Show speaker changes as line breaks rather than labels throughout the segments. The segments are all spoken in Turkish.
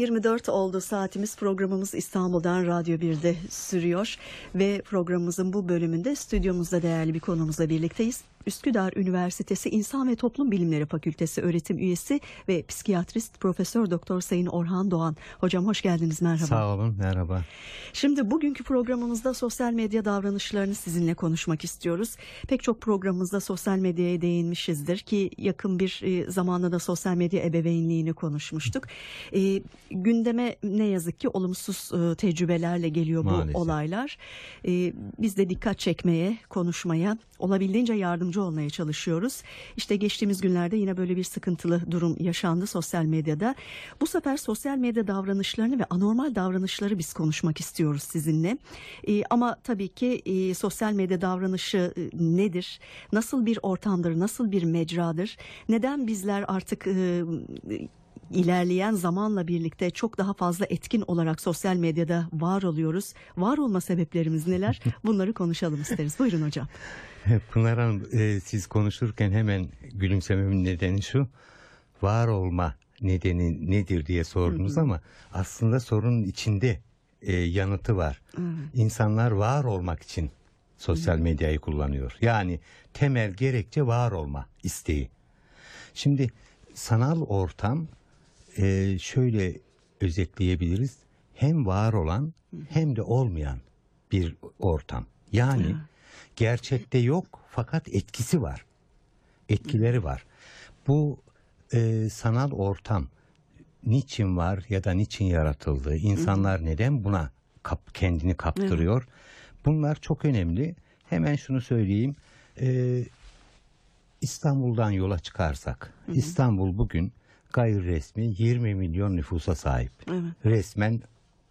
10.24 oldu saatimiz programımız İstanbul'dan Radyo 1'de sürüyor ve programımızın bu bölümünde stüdyomuzda değerli bir konumuzla birlikteyiz. Üsküdar Üniversitesi İnsan ve Toplum Bilimleri Fakültesi öğretim üyesi ve psikiyatrist Profesör Doktor Sayın Orhan Doğan. Hocam hoş geldiniz merhaba.
Sağ olun merhaba.
Şimdi bugünkü programımızda sosyal medya davranışlarını sizinle konuşmak istiyoruz. Pek çok programımızda sosyal medyaya değinmişizdir ki yakın bir e, zamanda da sosyal medya ebeveynliğini konuşmuştuk. E, gündeme ne yazık ki olumsuz e, tecrübelerle geliyor bu
Maalesef.
olaylar. E, biz de dikkat çekmeye, konuşmaya, olabildiğince yardımcı olmaya çalışıyoruz. İşte geçtiğimiz günlerde yine böyle bir sıkıntılı durum yaşandı sosyal medyada. Bu sefer sosyal medya davranışlarını ve anormal davranışları biz konuşmak istiyoruz sizinle. E, ama tabii ki e, sosyal medya davranışı e, nedir? Nasıl bir ortamdır? Nasıl bir mecradır? Neden bizler artık e, ilerleyen zamanla birlikte çok daha fazla etkin olarak sosyal medyada var oluyoruz. Var olma sebeplerimiz neler? Bunları konuşalım isteriz. Buyurun hocam.
Pınar Hanım e, siz konuşurken hemen gülümsememin nedeni şu. Var olma nedeni nedir diye sordunuz ama aslında sorunun içinde e, yanıtı var. İnsanlar var olmak için sosyal medyayı kullanıyor. Yani temel gerekçe var olma isteği. Şimdi sanal ortam e, şöyle özetleyebiliriz. Hem var olan hem de olmayan bir ortam. Yani gerçekte yok fakat etkisi var. Etkileri var. Bu e, sanal ortam niçin var ya da niçin yaratıldı? İnsanlar neden buna kap, kendini kaptırıyor? Bunlar çok önemli. Hemen şunu söyleyeyim. E, İstanbul'dan yola çıkarsak, İstanbul bugün gayri resmi 20 milyon nüfusa sahip.
Evet.
Resmen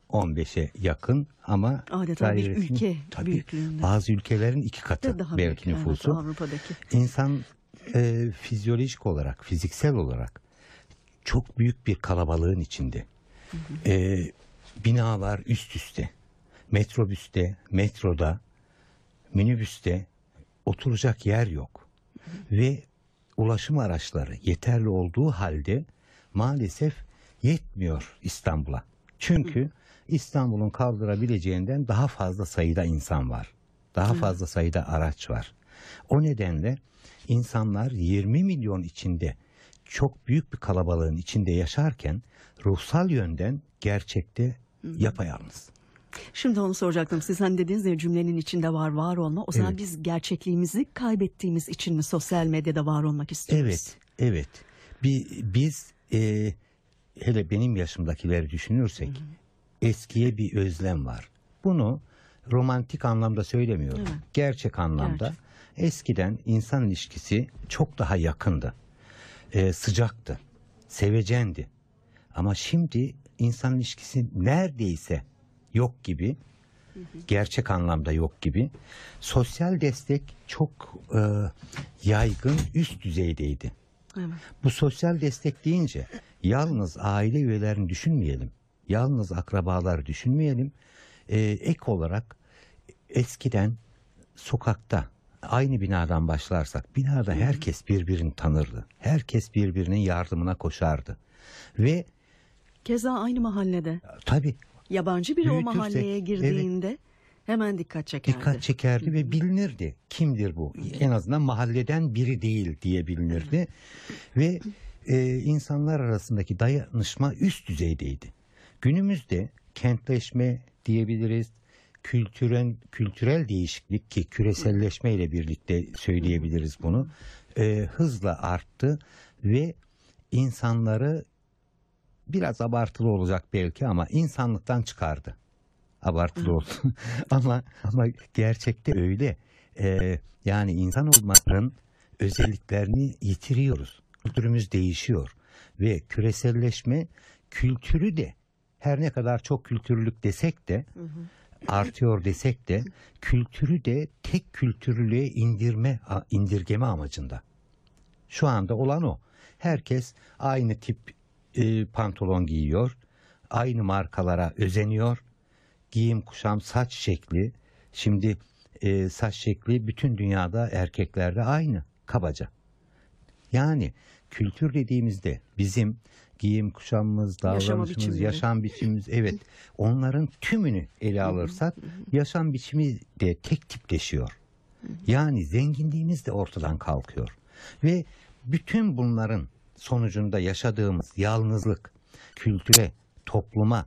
15'e yakın ama
Adeta
gayri
bir
resmi-
ülke
tabii,
büyüklüğünde.
Bazı ülkelerin iki katı
Daha
belki
büyük, evet,
nüfusu.
Avrupa'daki.
İnsan e, fizyolojik olarak, fiziksel olarak çok büyük bir kalabalığın içinde. E, binalar üst üste. Metrobüste, metroda, minibüste oturacak yer yok. Ve ulaşım araçları yeterli olduğu halde maalesef yetmiyor İstanbul'a. Çünkü İstanbul'un kaldırabileceğinden daha fazla sayıda insan var. Daha fazla sayıda araç var. O nedenle insanlar 20 milyon içinde çok büyük bir kalabalığın içinde yaşarken ruhsal yönden gerçekte yapayalnız.
Şimdi onu soracaktım. Siz hani dediniz ya cümlenin içinde var var olma. O zaman
Evet.
biz gerçekliğimizi kaybettiğimiz için mi sosyal medyada var olmak istiyoruz?
Evet, evet. Bir, biz e, hele benim yaşımdakileri düşünürsek eskiye bir özlem var. Bunu romantik anlamda söylemiyorum.
Evet.
Gerçek anlamda.
Gerçek.
Eskiden insan ilişkisi çok daha yakındı. E, sıcaktı. Sevecendi. Ama şimdi insan ilişkisi neredeyse yok gibi. Gerçek anlamda yok gibi. Sosyal destek çok e, yaygın üst düzeydeydi.
Evet.
Bu sosyal destek deyince yalnız aile üyelerini düşünmeyelim. Yalnız akrabaları düşünmeyelim. Ee, ek olarak eskiden sokakta aynı binadan başlarsak binada herkes birbirini tanırdı. Herkes birbirinin yardımına koşardı. Ve
Keza aynı mahallede
tabii
yabancı biri o mahalleye girdiğinde hemen dikkat çekerdi.
dikkat çekerdi ve bilinirdi. Kimdir bu? En azından mahalleden biri değil diye bilinirdi. Ve e, insanlar arasındaki dayanışma üst düzeydeydi. Günümüzde kentleşme diyebiliriz. Kültürel, kültürel değişiklik ki küreselleşme ile birlikte söyleyebiliriz bunu. e, hızla arttı ve insanları biraz abartılı olacak belki ama insanlıktan çıkardı. Abartılı oldu. ama ama gerçekte öyle. Ee, yani insan olmanın özelliklerini yitiriyoruz. Kültürümüz değişiyor ve küreselleşme kültürü de her ne kadar çok kültürlülük desek de artıyor desek de kültürü de tek kültürlüğe indirme indirgeme amacında. Şu anda olan o. Herkes aynı tip e, pantolon giyiyor. Aynı markalara özeniyor. Giyim kuşam saç şekli. Şimdi e, saç şekli bütün dünyada erkeklerde aynı kabaca. Yani kültür dediğimizde bizim giyim kuşamımız, davranışımız, yaşam biçimimiz evet onların tümünü ele alırsak yaşam biçimi de tek tipleşiyor. Yani zenginliğimiz de ortadan kalkıyor. Ve bütün bunların sonucunda yaşadığımız yalnızlık, kültüre, topluma,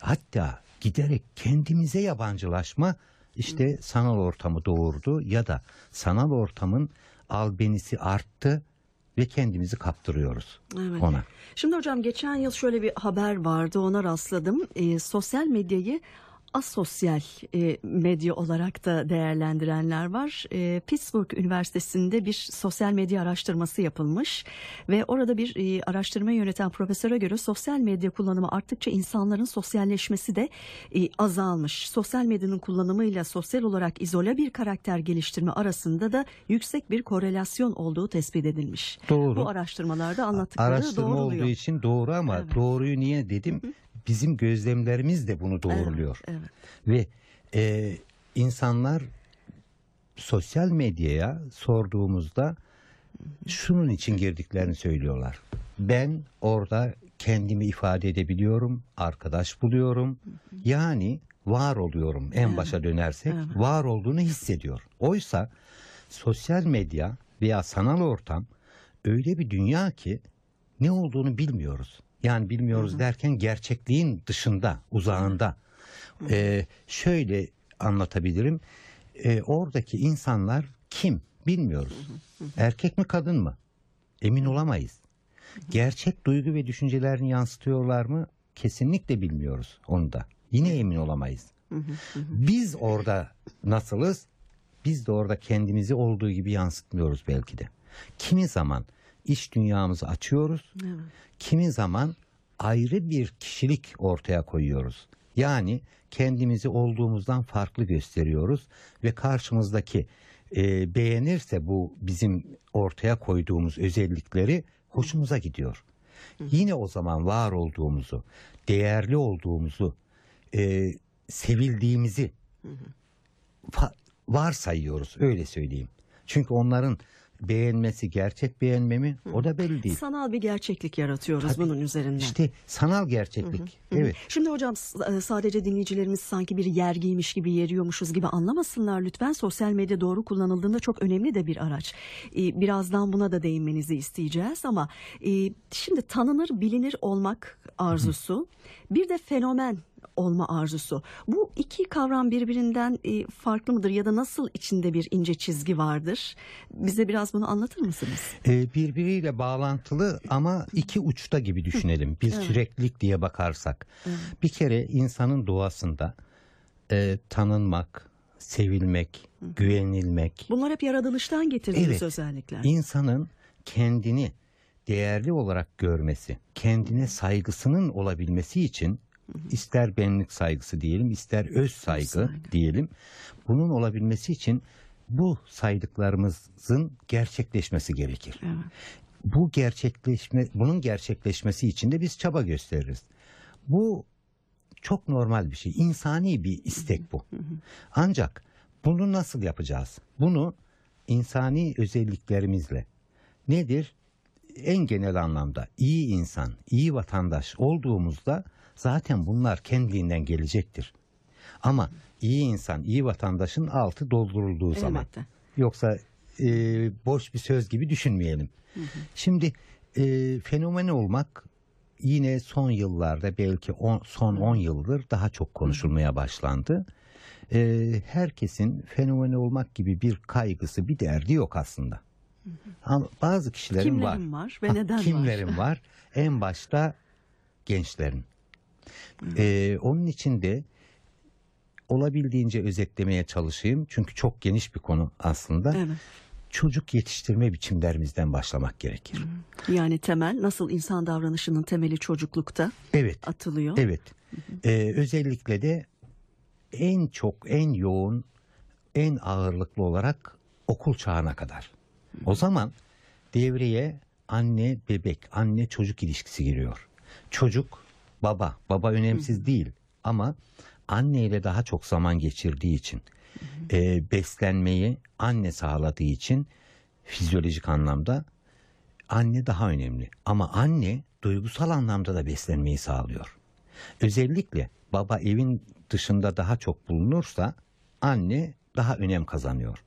hatta giderek kendimize yabancılaşma işte sanal ortamı doğurdu ya da sanal ortamın albenisi arttı ve kendimizi kaptırıyoruz
Evet.
ona.
Şimdi hocam geçen yıl şöyle bir haber vardı ona rastladım. Ee, sosyal medyayı asosyal e, medya olarak da değerlendirenler var. Ee, Pittsburgh Üniversitesi'nde bir sosyal medya araştırması yapılmış ve orada bir e, araştırma yöneten profesöre göre sosyal medya kullanımı arttıkça insanların sosyalleşmesi de e, azalmış. Sosyal medyanın kullanımıyla sosyal olarak izole bir karakter geliştirme arasında da yüksek bir korelasyon olduğu tespit edilmiş.
Doğru.
Bu araştırmalarda anlattıkları
Araştırma
doğruluyor.
olduğu için doğru ama
Evet.
doğruyu niye dedim? Bizim gözlemlerimiz de bunu doğruluyor.
Evet,
Ve e, insanlar sosyal medyaya sorduğumuzda şunun için girdiklerini söylüyorlar. Ben orada kendimi ifade edebiliyorum, arkadaş buluyorum. Yani var oluyorum en başa dönersek.
Evet.
Var olduğunu hissediyor. Oysa sosyal medya veya sanal ortam öyle bir dünya ki ne olduğunu bilmiyoruz. Yani bilmiyoruz derken gerçekliğin dışında, uzağında. Ee, şöyle anlatabilirim. Ee, oradaki insanlar kim bilmiyoruz. Erkek mi kadın mı? Emin olamayız. Gerçek duygu ve düşüncelerini yansıtıyorlar mı? Kesinlikle bilmiyoruz onu da. Yine emin olamayız. Biz orada nasılız? Biz de orada kendimizi olduğu gibi yansıtmıyoruz belki de. Kimi zaman iç dünyamızı açıyoruz.
evet.
Kimi zaman ayrı bir kişilik ortaya koyuyoruz. Yani kendimizi olduğumuzdan farklı gösteriyoruz ve karşımızdaki e, beğenirse bu bizim ortaya koyduğumuz özellikleri hoşumuza gidiyor. Yine o zaman var olduğumuzu, değerli olduğumuzu, e, sevildiğimizi fa- varsayıyoruz öyle söyleyeyim. Çünkü onların beğenmesi gerçek beğenme mi o da belli değil.
Sanal bir gerçeklik yaratıyoruz
Tabii.
bunun üzerinden.
İşte sanal gerçeklik. Evet.
Şimdi hocam s- e, sadece dinleyicilerimiz sanki bir yergiymiş gibi yeriyormuşuz gibi anlamasınlar lütfen. Sosyal medya doğru kullanıldığında çok önemli de bir araç. E, Birazdan buna da değinmenizi isteyeceğiz ama e, şimdi tanınır bilinir olmak arzusu bir de fenomen olma arzusu. Bu iki kavram birbirinden e, farklı mıdır ya da nasıl içinde bir ince çizgi vardır? Bize biraz bunu anlatır mısınız?
Ee, birbiriyle bağlantılı ama iki uçta gibi düşünelim. Bir süreklilik diye bakarsak. Bir kere insanın doğasında e, tanınmak, sevilmek, güvenilmek,
Bunlar hep yaratılıştan getirdiğimiz
Evet.
özellikler.
insanın kendini değerli olarak görmesi, kendine saygısının olabilmesi için ister benlik saygısı diyelim, ister öz saygı,
saygı.
diyelim. Bunun olabilmesi için bu saydıklarımızın gerçekleşmesi gerekir.
Evet.
Bu gerçekleşme bunun gerçekleşmesi için de biz çaba gösteririz. Bu çok normal bir şey. İnsani bir istek bu. Ancak bunu nasıl yapacağız? Bunu insani özelliklerimizle nedir? En genel anlamda iyi insan, iyi vatandaş olduğumuzda zaten bunlar kendiliğinden gelecektir. Ama iyi insan, iyi vatandaşın altı doldurulduğu zaman.
Elbette.
Yoksa e, boş bir söz gibi düşünmeyelim. Şimdi e, fenomen olmak yine son yıllarda belki on, son 10 yıldır daha çok konuşulmaya başlandı. E, herkesin fenomen olmak gibi bir kaygısı, bir derdi yok aslında. Ama bazı kişilerin
Kimlerin
var.
var ve
Ha,
neden var?
kimlerin var? En başta gençlerin. E, onun için de olabildiğince özetlemeye çalışayım. Çünkü çok geniş bir konu aslında.
Evet.
Çocuk yetiştirme biçimlerimizden başlamak gerekir.
Yani temel nasıl insan davranışının temeli çocuklukta
Evet.
atılıyor.
Evet. Ee, özellikle de en çok, en yoğun, en ağırlıklı olarak okul çağına kadar. O zaman devreye anne bebek, anne çocuk ilişkisi giriyor. Çocuk baba, baba önemsiz değil ama anne ile daha çok zaman geçirdiği için, e, beslenmeyi anne sağladığı için fizyolojik anlamda anne daha önemli. Ama anne duygusal anlamda da beslenmeyi sağlıyor. Özellikle baba evin dışında daha çok bulunursa anne daha önem kazanıyor.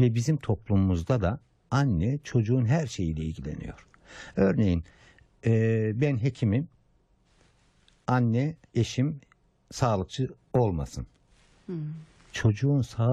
Ve bizim toplumumuzda da anne çocuğun her şeyiyle ilgileniyor. Örneğin e, ben hekimim, anne, eşim sağlıkçı olmasın. Çocuğun sağ